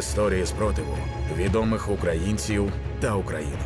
Історії спротиву відомих українців та українок.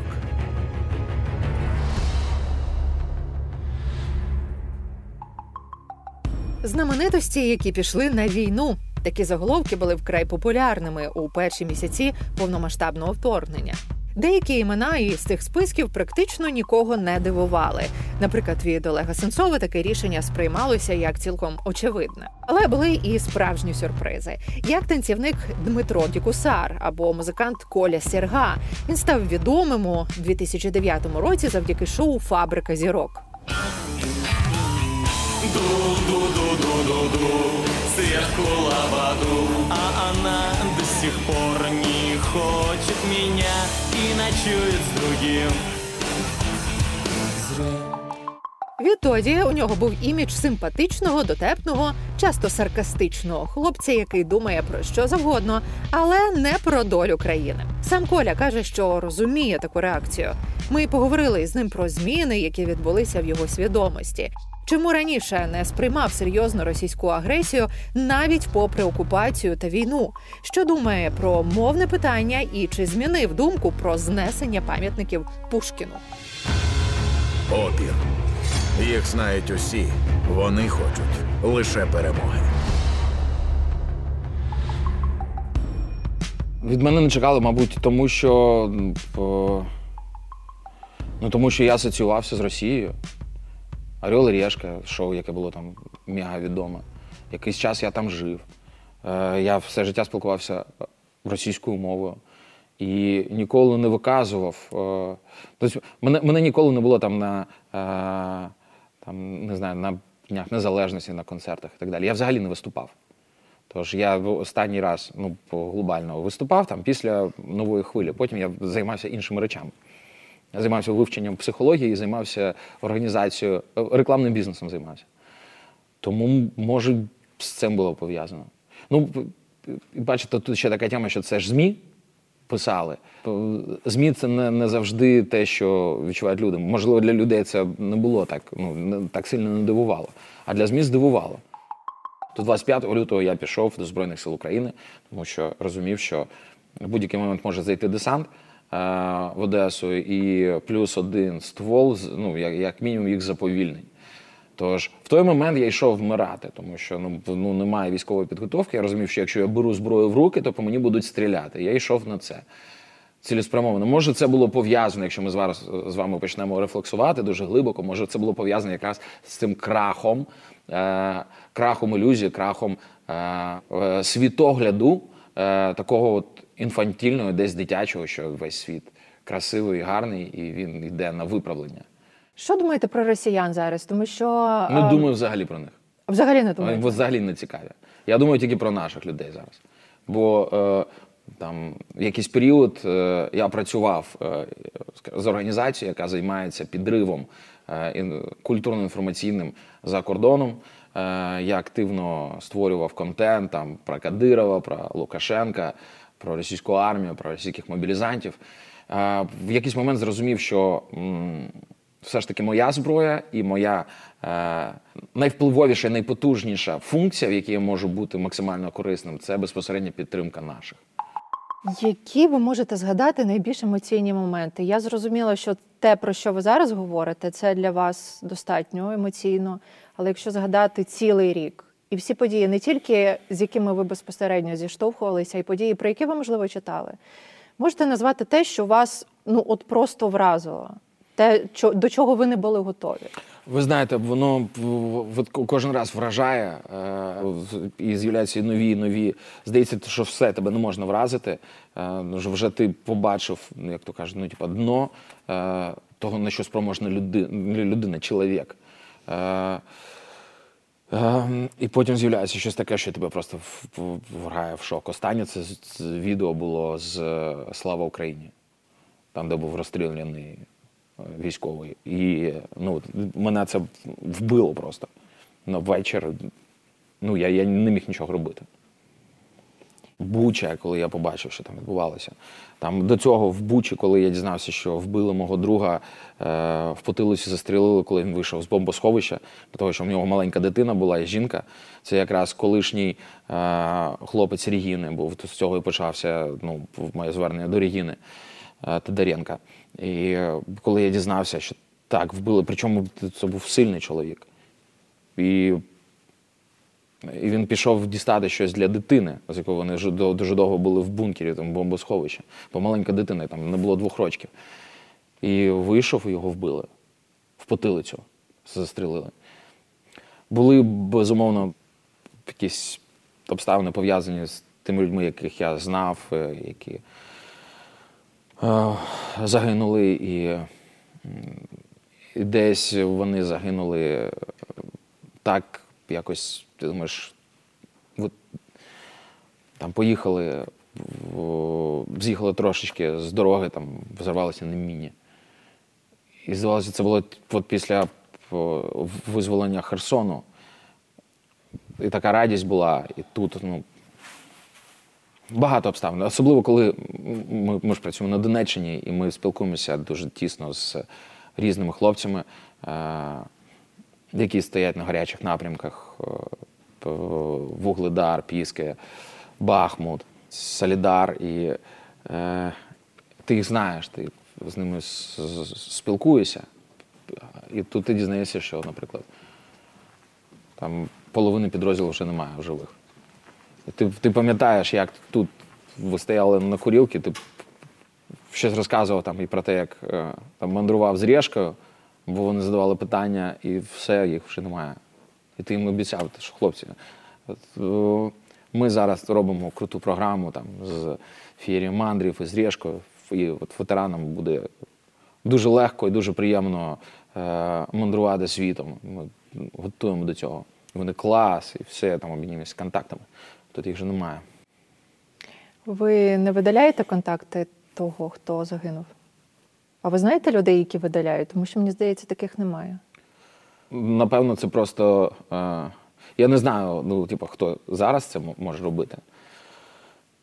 Знаменитості, які пішли на війну. Такі заголовки були вкрай популярними у перші місяці повномасштабного вторгнення. Деякі імена із цих списків практично нікого не дивували. Наприклад, від Олега Сенцова таке рішення сприймалося як цілком очевидне. Але були і справжні сюрпризи, як танцівник Дмитро Дікусар або музикант Коля Серга. Він став відомим у 2009 році завдяки шоу Фабрика зірок. Сверху лободу А она до сих пор не хочет И ночует с другим Відтоді у нього був імідж симпатичного, дотепного, часто саркастичного хлопця, який думає про що завгодно, але не про долю країни. Сам Коля каже, що розуміє таку реакцію. Ми поговорили з ним про зміни, які відбулися в його свідомості. Чому раніше не сприймав серйозно російську агресію навіть попри окупацію та війну? Що думає про мовне питання і чи змінив думку про знесення пам'ятників Пушкіну? Опір. Їх знають усі. Вони хочуть лише перемоги. Від мене не чекали, мабуть, тому що. Ну, тому що я асоціювався з Росією. Орел і Решка, шоу, яке було там мега відоме. Якийсь час я там жив. Е, Я все життя спілкувався російською мовою і ніколи не виказував. е, Тобто мене, мене ніколи не було там на, е, там, не знаю, на Днях Незалежності, на концертах і так далі. Я взагалі не виступав. Тож я останній раз ну, глобально виступав там після нової хвилі. Потім я займався іншими речами. Я займався вивченням психології, займався організацією, е, рекламним бізнесом займався. Тому, може, з цим було пов'язано. Ну, бачите, тут ще така тема, що це ж ЗМІ писали. ЗМІ це не, не завжди те, що відчувають люди. Можливо, для людей це не було так, ну, так сильно не дивувало. А для ЗМІ здивувало. То 25 лютого я пішов до Збройних сил України, тому що розумів, що в будь-який момент може зайти десант е, в Одесу, і плюс один ствол, ну, як, як мінімум, їх заповільнить. Тож в той момент я йшов вмирати, тому що ну, ну немає військової підготовки. Я розумів, що якщо я беру зброю в руки, то по мені будуть стріляти. Я йшов на це цілеспрямовано. Може, це було пов'язано, якщо ми зараз з вами почнемо рефлексувати дуже глибоко. Може, це було пов'язано якраз з цим крахом, е, крахом ілюзії, крахом е, е, світогляду, е, такого от інфантільного, десь дитячого, що весь світ красивий, гарний, і він йде на виправлення. Що думаєте про росіян зараз? Тому що Не а, думаю взагалі про них. взагалі не Вони взагалі не цікаві. Я думаю тільки про наших людей зараз. Бо е, там якийсь період е, я працював е, з організацією, яка займається підривом е, культурно-інформаційним за кордоном. Е, я активно створював контент там про Кадирова, про Лукашенка, про російську армію, про російських мобілізантів. Е, в якийсь момент зрозумів, що все ж таки моя зброя і моя е, найвпливовіша, найпотужніша функція, в якій я можу бути максимально корисним, це безпосередня підтримка наших. Які ви можете згадати найбільш емоційні моменти? Я зрозуміла, що те, про що ви зараз говорите, це для вас достатньо емоційно. Але якщо згадати цілий рік і всі події, не тільки з якими ви безпосередньо зіштовхувалися, й події, про які ви можливо читали, можете назвати те, що вас ну от просто вразило, те, до чого ви не були готові. Ви знаєте, воно кожен раз вражає е, і з'являються нові, і нові. Здається, що все тебе не можна вразити. Е, ну, вже- вже ти побачив, ну, як то кажуть, ну типа дно е, того, на що спроможна людина, людина чоловік. Ем, І потім з'являється щось таке, що тебе просто вграє в шок. Останнє це відео було з е, Слава Україні, там, де був розстріляний е, військовий. І ну, мене це вбило просто. На вечір. Ну, я, я не міг нічого робити. Буча, коли я побачив, що там відбувалося. Там до цього в Бучі, коли я дізнався, що вбили мого друга, е, в потилиці застрілили, коли він вийшов з бомбосховища, тому що в нього маленька дитина була і жінка. Це якраз колишній е, хлопець Регіни був. З цього і почався ну, моє звернення до Регіни е, Тодоренка. І е, коли я дізнався, що так, вбили, причому це був сильний чоловік. І і він пішов дістати щось для дитини, з якого вони дуже довго були в бункері, там бомбосховищі. Бо маленька дитина, там не було двох рочків. І вийшов, і його вбили. В потилицю застрілили. Були, безумовно, якісь обставини пов'язані з тими людьми, яких я знав, е, які е, загинули, і, і десь вони загинули е, так якось, ти думаєш, от, там поїхали, з'їхали трошечки з дороги, там взорвалися на міні. І здавалося, це було от після визволення Херсону. І така радість була, і тут, ну. Багато обставин. Особливо, коли ми, ми ж працюємо на Донеччині, і ми спілкуємося дуже тісно з різними хлопцями, е, які стоять на гарячих напрямках: е, Вугледар, Піски, Бахмут, Солідар. І е, ти їх знаєш, ти з ними спілкуєшся. І тут ти дізнаєшся, що, наприклад, там половини підрозділу вже немає в живих. І Ти, ти пам'ятаєш, як тут ви стояли на курілці, ти щось розказував там і про те, як е, там мандрував з Решкою, бо вони задавали питання, і все, їх вже немає. І ти їм обіцяв, що хлопці, е, ми зараз робимо круту програму там, з фієрією мандрів і з Решкою, і от ветеранам буде дуже легко і дуже приємно е, мандрувати світом. Ми готуємо до цього. Вони клас, і все там обмінюємося контактами. Тут їх вже немає. Ви не видаляєте контакти того, хто загинув? А ви знаєте людей, які видаляють? Тому що мені здається, таких немає. Напевно, це просто. Е, я не знаю, ну, типу, хто зараз це може робити.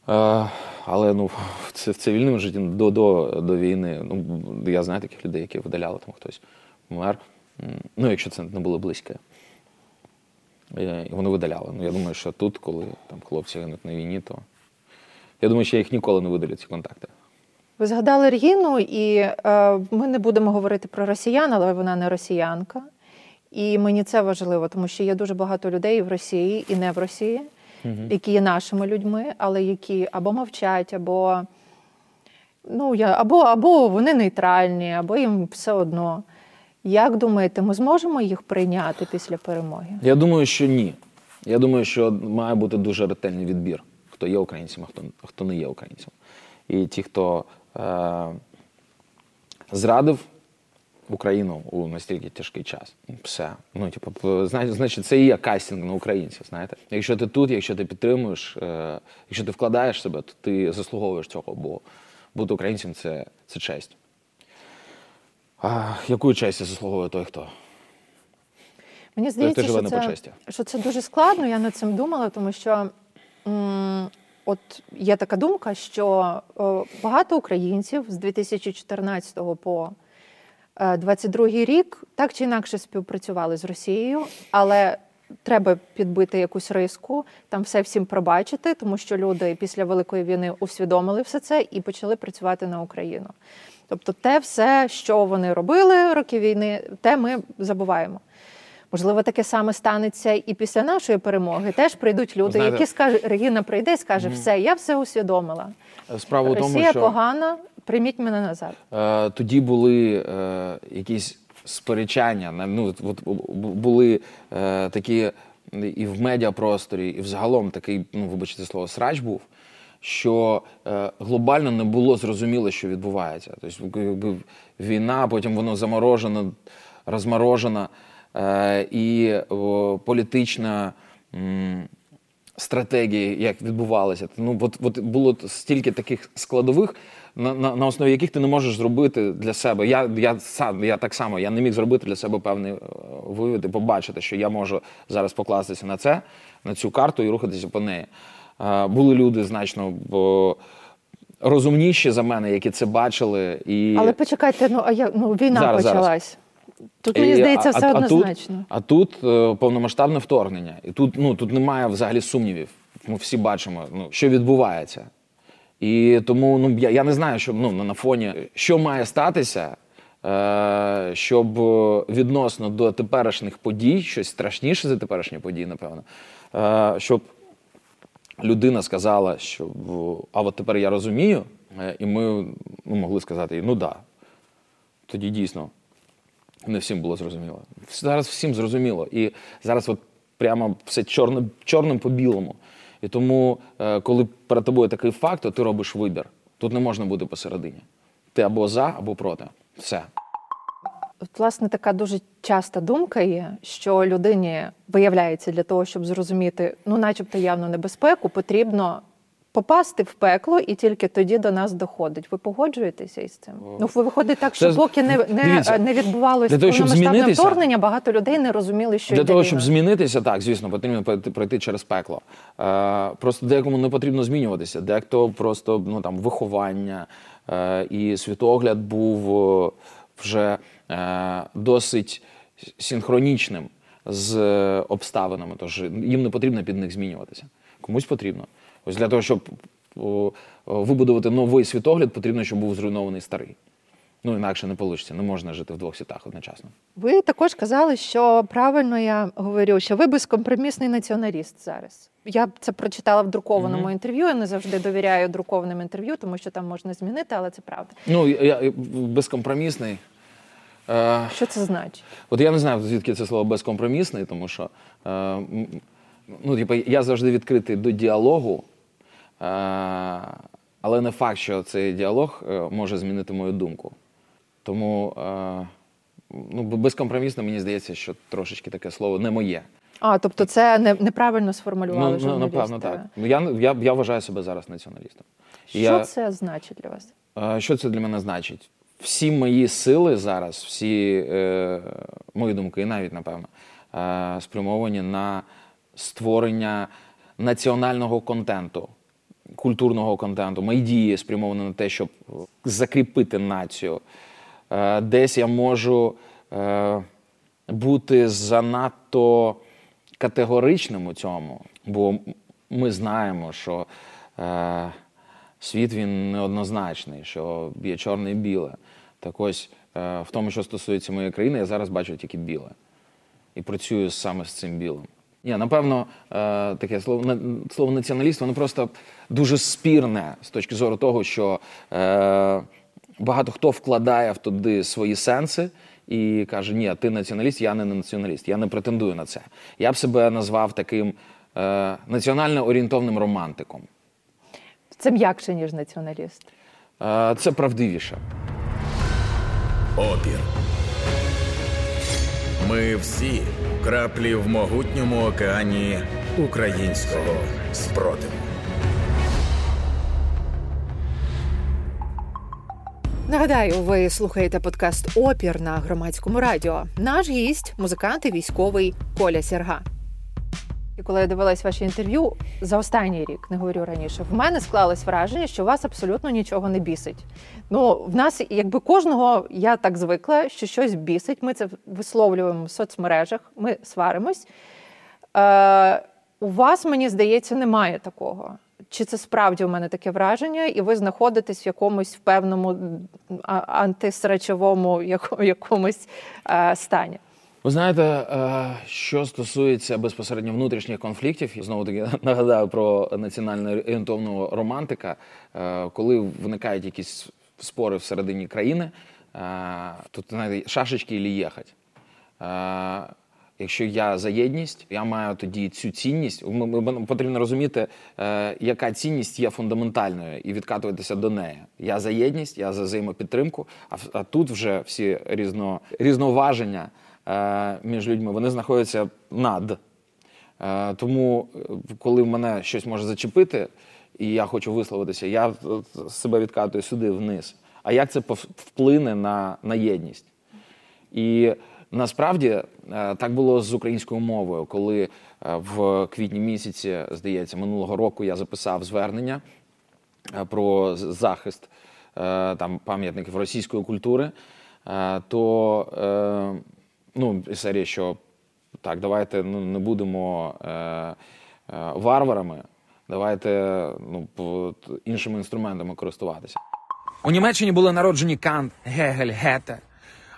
Е, але ну, в цивільному житті до, до, до війни, ну, я знаю таких людей, які видаляли там хтось помер. Ну, якщо це не було близьке. Е, І вони видаляли. Ну, я думаю, що тут, коли там хлопці гинуть на війні, то я думаю, що я їх ніколи не видалю, ці контакти. Ви згадали Регіну, і е, ми не будемо говорити про росіян, але вона не росіянка. І мені це важливо, тому що є дуже багато людей в Росії і не в Росії, які є нашими людьми, але які або мовчать, або, ну, я, або, або вони нейтральні, або їм все одно. Як думаєте, ми зможемо їх прийняти після перемоги? Я думаю, що ні. Я думаю, що має бути дуже ретельний відбір, хто є українцем, а хто, хто не є українцем. І ті, хто е, зрадив Україну у настільки тяжкий час, все. Ну, типу, значить, це і є кастинг на українців. Знаєте, якщо ти тут, якщо ти підтримуєш, е, якщо ти вкладаєш себе, то ти заслуговуєш цього, бо бути українцем це, це честь. А яку честь заслуговує той, хто? Мені здається, що це, що це дуже складно. Я над цим думала, тому що м, от є така думка, що о, багато українців з 2014 по е, 22 рік так чи інакше співпрацювали з Росією, але треба підбити якусь риску, там все всім пробачити, тому що люди після Великої війни усвідомили все це і почали працювати на Україну. Тобто, те все, що вони робили роки війни, те ми забуваємо. Можливо, таке саме станеться і після нашої перемоги. Теж прийдуть люди, Знаєте- які скажуть, Регіна прийде і скаже, все, я все усвідомила. Справа в тому, що погана, прийміть мене назад. Е, тоді були е, якісь сперечання, ну, от, були е, такі і в медіапросторі, і взагалом такий, ну, вибачте слово, срач був, що е, глобально не було зрозуміло, що відбувається. Тобто, якби війна, потім воно заморожено, розморожено, е, і о, політична. м, стратегії, як відбувалися. Ну, от, от було стільки таких складових, на, на, на основі яких ти не можеш зробити для себе. Я, я, сам, я так само я не міг зробити для себе певний е, вивід і побачити, що я можу зараз покластися на це, на цю карту і рухатися по неї. Е, Були люди значно бо, розумніші за мене, які це бачили. І... Але почекайте, ну а як ну війна Зараз, зараз. почалась. Тут мені здається, все а, однозначно. А тут, а тут е, повномасштабне вторгнення. І тут, ну, тут немає взагалі сумнівів. Ми всі бачимо, ну, що відбувається. І тому ну, я, я не знаю, що ну, на фоні, що має статися, е, щоб відносно до теперішніх подій, щось страшніше за теперішні події, напевно, е, щоб людина сказала, що а от тепер я розумію, е, і ми ну, могли сказати, ну да, тоді дійсно не всім було зрозуміло. Зараз всім зрозуміло. І зараз от прямо все чорним, чорним по білому. І тому, е, коли перед тобою такий факт, то ти робиш вибір. Тут не можна бути посередині. Ти або за, або проти. Все. От, власне, така дуже часта думка є, що людині виявляється для того, щоб зрозуміти, ну, начебто, явну небезпеку, потрібно попасти в пекло, і тільки тоді до нас доходить. Ви погоджуєтеся із цим? Ну, ви виходить так, що Це- поки не, не, Дивіться, не відбувалося повномасштабне вторгнення, багато людей не розуміли, що Для йде того, війна. щоб змінитися, так, звісно, потрібно пройти, через пекло. Е, просто декому не потрібно змінюватися. Дехто просто ну, там, виховання е, і світогляд був вже е, досить синхронічним з е, обставинами. Тож їм не потрібно під них змінюватися. Комусь потрібно. Ось для того, щоб вибудувати новий світогляд, потрібно, щоб був зруйнований старий. Ну, інакше не вийде. Не можна жити в двох світах одночасно. Ви також казали, що правильно я говорю, що ви безкомпромісний націоналіст зараз. Я це прочитала в друкованому Мгм. інтерв'ю. Я не завжди довіряю друкованим інтерв'ю, тому що там можна змінити, але це правда. Ну, я, безкомпромісний. Е, Що це значить? от я не знаю, звідки це слово безкомпромісний, тому що е, ну, типу, я завжди відкритий до діалогу, але не факт, що цей діалог е, може змінити мою думку. Тому е, ну, безкомпромісно, мені здається, що трошечки таке слово не моє. А, тобто це не, неправильно сформулювали Ну, ну, напевно, так. Я, я, я вважаю себе зараз націоналістом. Що Я- це значить для вас? Е, Що це для мене значить? Всі мої сили зараз, всі е, мої думки, навіть напевно, е, спрямовані на створення національного контенту, культурного контенту. Мої дії спрямовані на те, щоб закріпити націю. Е, десь я можу е, бути занадто категоричним у цьому, бо ми знаємо, що е, світ він неоднозначний, що є чорне і біле. Так ось, в тому, що стосується моєї країни, я зараз бачу тільки біле. І працюю саме з цим білим. Ні, напевно, е, таке слово, слово націоналіст, воно просто дуже спірне з точки зору того, що е, багато хто вкладає в туди свої сенси і каже: ні, ти націоналіст, я не націоналіст, я не претендую на це. Я б себе назвав таким е, національно орієнтовним романтиком. Це м'якше, ніж націоналіст. Е, це правдивіше. Опір. Ми всі краплі в могутньому океані українського спротиву. Нагадаю, ви слухаєте подкаст Опір на громадському радіо. Наш гість музикант і військовий Коля Сірга. І коли я дивилась ваші інтерв'ю за останній рік, не говорю раніше, в мене склалось враження, що вас абсолютно нічого не бісить. Ну, в нас, якби кожного, я так звикла, що щось бісить. Ми це висловлюємо в соцмережах, ми сваримось. Е, у вас, мені здається, немає такого. Чи це справді у мене таке враження, і ви знаходитесь в якомусь певному антисрачовому якомусь е, стані? Ви знаєте, е, що стосується безпосередньо внутрішніх конфліктів, знову таки нагадаю про національно орієнтовного романтика, е, коли виникають якісь спори всередині країни, е, тут знаєте, шашечки і їхать. Якщо я за єдність, я маю тоді цю цінність. Ми, потрібно розуміти, яка цінність є фундаментальною, і відкатуватися до неї. Я за єдність, я за взаємопідтримку, а, тут вже всі різно, різноваження між людьми вони знаходяться над. Е, тому, е, коли мене щось може зачепити, і я хочу висловитися, я е, себе відкатую сюди вниз. А як це вплине на, на єдність? І Насправді е, так було з українською мовою, коли е, в квітні місяці, здається, минулого року я записав звернення е, про захист е, там пам'ятників російської культури, е, то е, ну, із серії, що так, давайте ну, не будемо е, е, варварами, давайте ну, іншими інструментами користуватися. У Німеччині були народжені Кант, Гегель, Гете.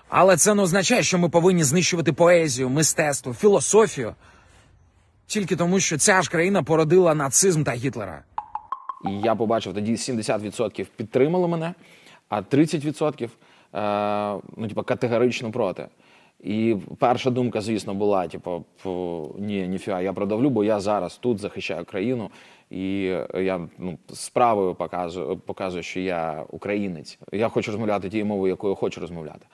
Але це не означає, що ми повинні знищувати поезію, мистецтво, філософію тільки тому, що ця ж країна породила нацизм та Гітлера. І я побачив тоді 70% підтримали мене, а 30% е, ну, типу, категорично проти. І перша думка, звісно, була: типу, ні, ніфіга, я продавлю, бо я зараз тут захищаю країну, і я ну, справою показую, показую, що я українець. Я хочу розмовляти тією мовою, якою хочу розмовляти.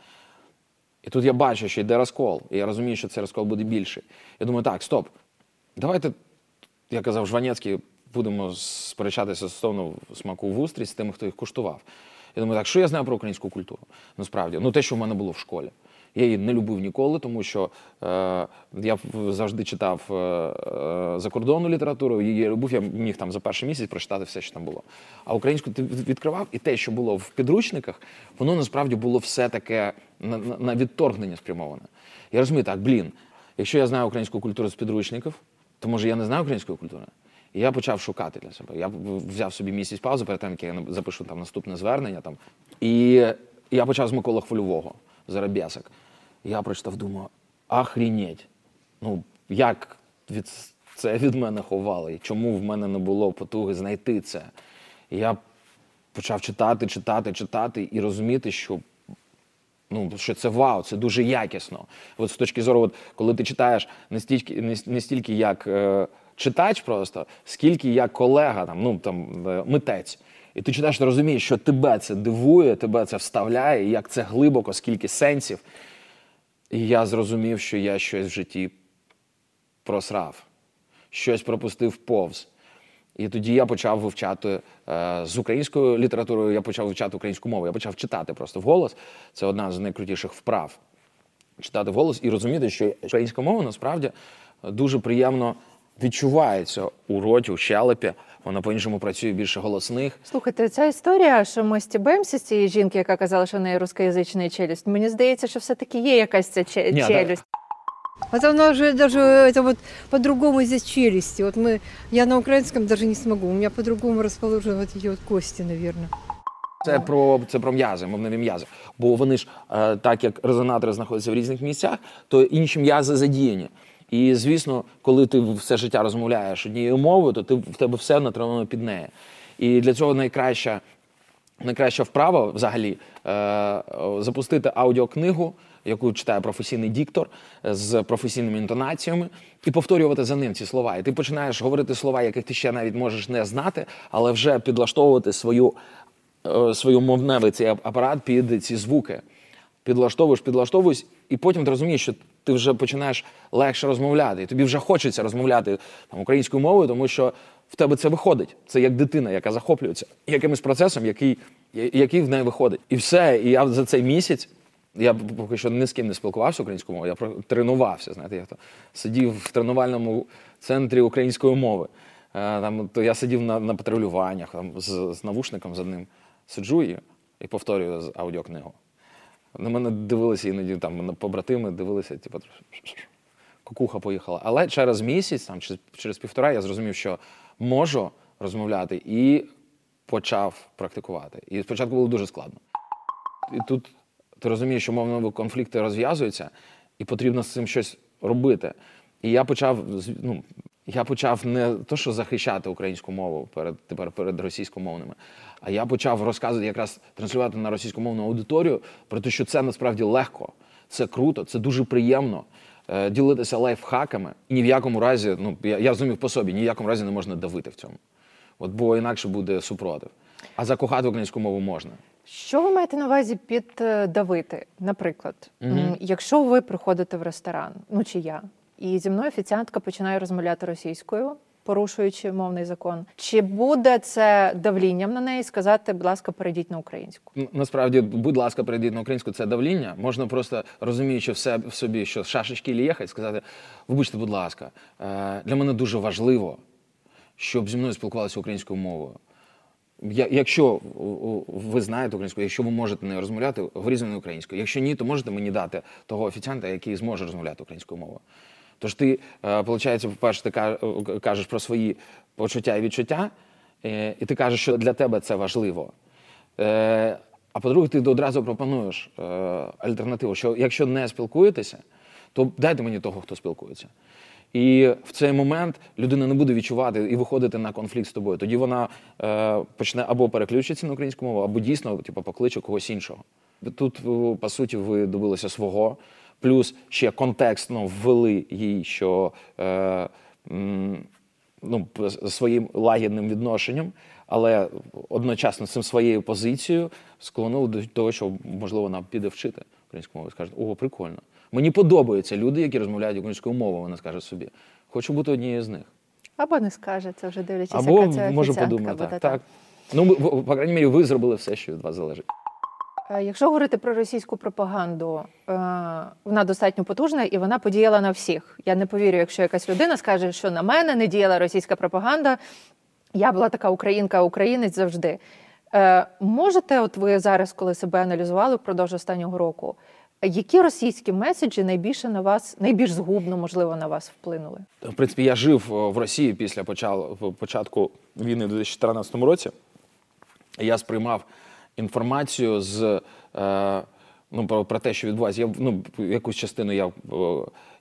І тут я бачу, що йде розкол, і я розумію, що цей розкол буде більший. Я думаю, так, стоп, давайте, я казав, Жванецький, будемо сперечатися стосовно смаку вустріць з тими, хто їх куштував. Я думаю, так, що я знаю про українську культуру? Насправді, ну те, що в мене було в школі. Я її не любив ніколи, тому що е, я завжди читав е, е, закордонну літературу, її любив, я міг там за перший місяць прочитати все, що там було. А українську ти відкривав, і те, що було в підручниках, воно насправді було все таке на, на, відторгнення спрямоване. Я розумію, так, блін, якщо я знаю українську культуру з підручників, то може я не знаю української культури. І я почав шукати для себе. Я взяв собі місяць паузи перед тим, як я запишу там наступне звернення. Там. І я почав з Миколи Хвильового, Зарабєсок. Я прочитав, думаю, ахрінеть. Ну, як від, це від мене ховали? Чому в мене не було потуги знайти це? І я почав читати, читати, читати і розуміти, що ну, що це вау, це дуже якісно. От з точки зору, от, коли ти читаєш не стільки, не, не стільки як е, читач просто, скільки як колега, там, ну, там, е, митець. І ти читаєш, ти розумієш, що тебе це дивує, тебе це вставляє, і як це глибоко, скільки сенсів. І я зрозумів, що я щось в житті просрав, щось пропустив повз. І тоді я почав вивчати е, з українською літературою, я почав вивчати українську мову. Я почав читати просто вголос. Це одна з найкрутіших вправ. Читати вголос і розуміти, що українська мова насправді дуже приємно відчувається у роті, у щелепі Вона по-іншому працює більше голосних. Слухайте, ця історія, що ми стібаємося з цієї жінки, яка казала, що в неї рускоязична челюсть. Мені здається, що все-таки є якась ця че- Ні, та- челюсть. Вот она уже даже это вот по-другому здесь челюсти. Вот мы, я на украинском даже не смогу. У меня по-другому расположены вот эти вот кости, наверное. Це про це про м'язи, мовневі м'язи. Бо вони ж е, так як резонатори знаходяться в різних місцях, то інші м'язи задіяні. І звісно, коли ти все життя розмовляєш однією мовою, то ти в тебе все натравлено під неї. І для цього найкраща, найкраща вправа взагалі е, запустити аудіокнигу, яку читає професійний діктор е, з професійними інтонаціями, і повторювати за ним ці слова. І ти починаєш говорити слова, яких ти ще навіть можеш не знати, але вже підлаштовувати свою е, свою мовневий цей апарат під ці звуки. Підлаштовуєш, підлаштовуєш, і потім ти розумієш, що ти вже починаєш легше розмовляти. І тобі вже хочеться розмовляти там, українською мовою, тому що в тебе це виходить. Це як дитина, яка захоплюється якимось процесом, який, який в неї виходить. І все. І я за цей місяць. Я поки що ні з ким не спілкувався українською мовою, я тренувався. Знаєте, я то сидів в тренувальному центрі української мови. Е, Там, то я сидів на, на патрулюваннях там, з, з навушником з одним. Сиджу і, і повторюю аудіокнигу. На мене дивилися іноді там на побратими, дивилися, типу, кукуха поїхала. Але через місяць, там, через, через півтора, я зрозумів, що можу розмовляти і почав практикувати. І спочатку було дуже складно. І тут ти розумієш, що мовні конфлікти розв'язуються, і потрібно з цим щось робити. І я почав ну, я почав не то, що захищати українську мову перед тепер перед російськомовними, а я почав розказувати, якраз транслювати на російськомовну аудиторію про те, що це насправді легко, це круто, це дуже приємно. е, Ділитися лайфхаками. І ні в якому разі, ну я, я розумів по собі, ні в якому разі не можна давити в цьому. От бо інакше буде супротив. А закохати українську мову можна. Що ви маєте на увазі під е, давити? Наприклад, м, якщо ви приходите в ресторан, ну чи я, і зі мною офіціантка починає розмовляти російською, порушуючи мовний закон. Чи буде це давлінням на неї сказати, будь ласка, перейдіть на українську? Насправді, будь ласка, перейдіть на українську, це давління. Можна просто розуміючи в себе в собі, що шашечки їхать, сказати: вибачте, будь ласка, е, для мене дуже важливо, щоб зі мною спілкувалися українською мовою. Якщо ви знаєте українську, якщо ви можете нею розмовляти, говоріть зі мною українською. Якщо ні, то можете мені дати того офіціанта, який зможе розмовляти українською мовою. Тож ти, е, виходить, по-перше, ти е, кажеш про свої почуття і відчуття, е, і ти кажеш, що для тебе це важливо. Е, А по-друге, ти одразу пропонуєш е, альтернативу, що якщо не спілкуєтеся, то дайте мені того, хто спілкується. І в цей момент людина не буде відчувати і виходити на конфлікт з тобою. Тоді вона е, почне або переключитися на українську мову, або дійсно типу, покличе когось іншого. Тут, по суті, ви добилися свого, плюс ще контекстно ввели їй, що е, ну, своїм лагідним відношенням, але одночасно цим своєю позицією склонили до того, що можливо вона піде вчити українську мову скаже: о, прикольно. Мені подобаються люди, які розмовляють українською мовою, вона скаже собі. Хочу бути однією з них. Або не скаже це вже дивлячись, Або яка це може подумати. буде, Так, так. Ну, по крайній мірі, ви зробили все, що від вас залежить. Е, Якщо говорити про російську пропаганду, е, вона достатньо потужна і вона подіяла на всіх. Я не повірю, якщо якась людина скаже, що на мене не діяла російська пропаганда. Я була така українка, українець завжди. Е, Можете, от ви зараз, коли себе аналізували впродовж останнього року, які російські меседжі найбільше на вас, найбільш згубно, можливо, на вас вплинули? В принципі, я жив в Росії після початку війни у 2014 році. Я сприймав інформацію з е, ну, про, про те, що відбувається. Я ну, якусь частину я е,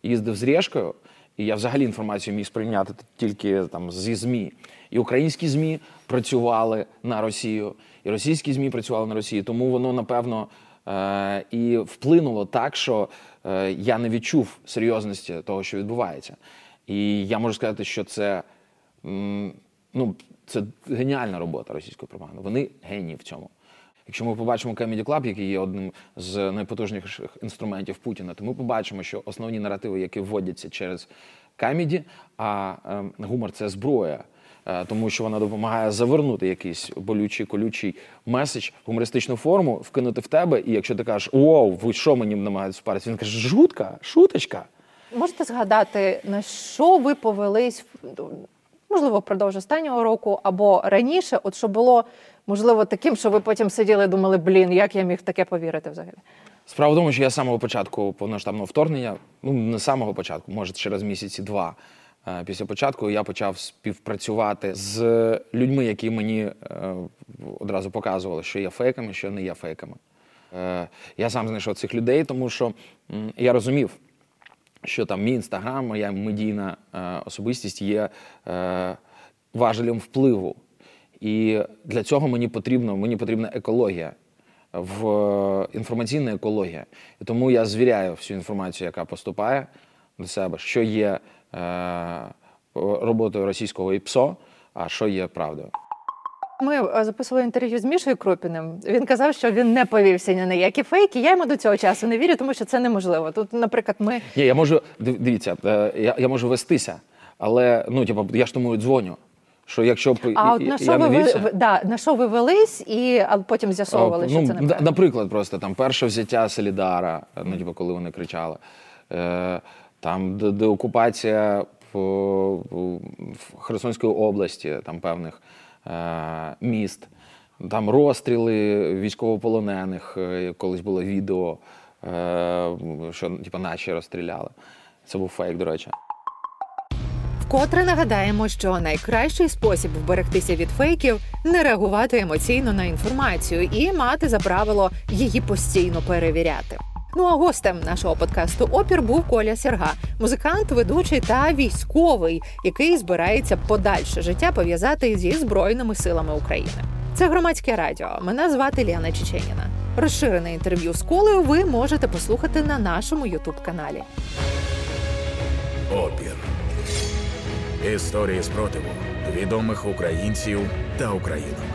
їздив з Решкою, і я взагалі інформацію міг сприйняти тільки там зі ЗМІ. І українські ЗМІ працювали на Росію, і російські ЗМІ працювали на Росію. Тому воно, напевно, е, і вплинуло так, що е, я не відчув серйозності того, що відбувається. І я можу сказати, що це, ну, це геніальна робота російської пропаганди. Вони генії в цьому. Якщо ми побачимо Comedy Club, який є одним з найпотужніших інструментів Путіна, то ми побачимо, що основні наративи, які вводяться через камеді, а ем, гумор це зброя. е, Тому що вона допомагає завернути якийсь болючий колючий меседж, гумористичну форму, вкинути в тебе. І якщо ти кажеш, оу, ви що мені намагаєтесь впаритися, він каже, жутка, шуточка. Можете згадати, на що ви повелись, можливо, впродовж останнього року або раніше, от що було можливо таким, що ви потім сиділи і думали, блін, як я міг таке повірити взагалі? Справа в тому, що я з самого початку повноштабного вторгнення, ну не з самого початку, може через місяці два. е, Після початку я почав співпрацювати з людьми, які мені е, одразу показували, що є фейками, що не є фейками. Е, Я сам знайшов цих людей, тому що я розумів, що там мій інстаграм, моя медійна е, особистість є е, важелем впливу. І для цього мені потрібно, мені потрібна екологія, в е, інформаційна екологія. І тому я звіряю всю інформацію, яка поступає до себе, що є е, роботою російського ІПСО, а що є правдою. Ми е, записували інтерв'ю з Мішою Крупіним. Він казав, що він не повівся ні на які фейки. Я йому до цього часу не вірю, тому що це неможливо. Тут, наприклад, ми Ні, я можу дивіться, е, я, я можу вестися, але ну, типу, я ж тому і дзвоню. Що якщо б а от на що ви, не ви, да, на що ви велись, і а потім з'ясовували, А, що ну, це неправильно? Наприклад, просто там перше взяття Солідара, ну, типу, коли вони кричали. Е, там де- деокупація в, в Херсонської області, там певних міст, там розстріли військовополонених, е, колись було відео, е, що типу, наші розстріляли. Це був фейк, до речі. Вкотре нагадаємо, що найкращий спосіб вберегтися від фейків не реагувати емоційно на інформацію і мати за правило її постійно перевіряти. Ну а гостем нашого подкасту Опір був Коля Серга, музикант, ведучий та військовий, який збирається подальше життя пов'язати зі збройними силами України. Це громадське радіо. Мене звати Ліана Чеченіна. Розширене інтерв'ю з Колею ви можете послухати на нашому Ютуб каналі. Опір. Історії спротиву відомих українців та українок.